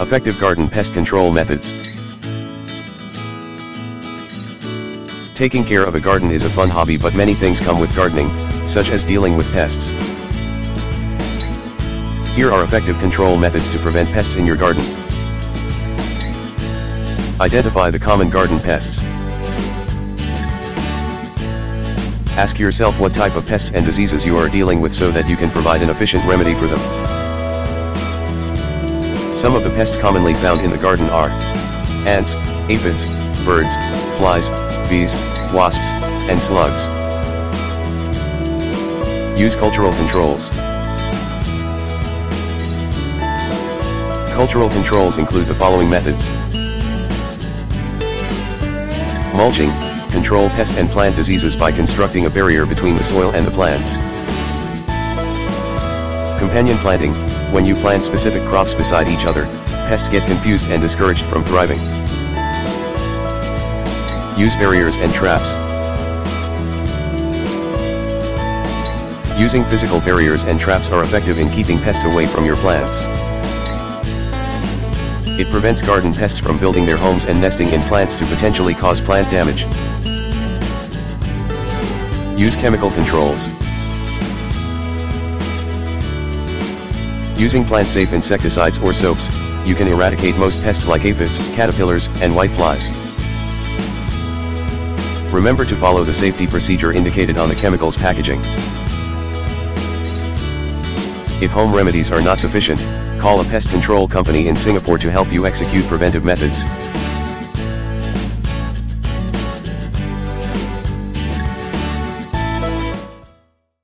Effective garden pest control methods. Taking care of a garden is a fun hobby but many things come with gardening, such as dealing with pests. Here are effective control methods to prevent pests in your garden. Identify the common garden pests. Ask yourself what type of pests and diseases you are dealing with so that you can provide an efficient remedy for them. Some of the pests commonly found in the garden are ants, aphids, birds, flies, bees, wasps, and slugs. Use cultural controls. Cultural controls include the following methods. Mulching, control pest and plant diseases by constructing a barrier between the soil and the plants. Companion planting, when you plant specific crops beside each other, pests get confused and discouraged from thriving. Use barriers and traps. Using physical barriers and traps are effective in keeping pests away from your plants. It prevents garden pests from building their homes and nesting in plants to potentially cause plant damage. Use chemical controls. Using plant-safe insecticides or soaps, you can eradicate most pests like aphids, caterpillars, and whiteflies. Remember to follow the safety procedure indicated on the chemicals packaging. If home remedies are not sufficient, call a pest control company in Singapore to help you execute preventive methods.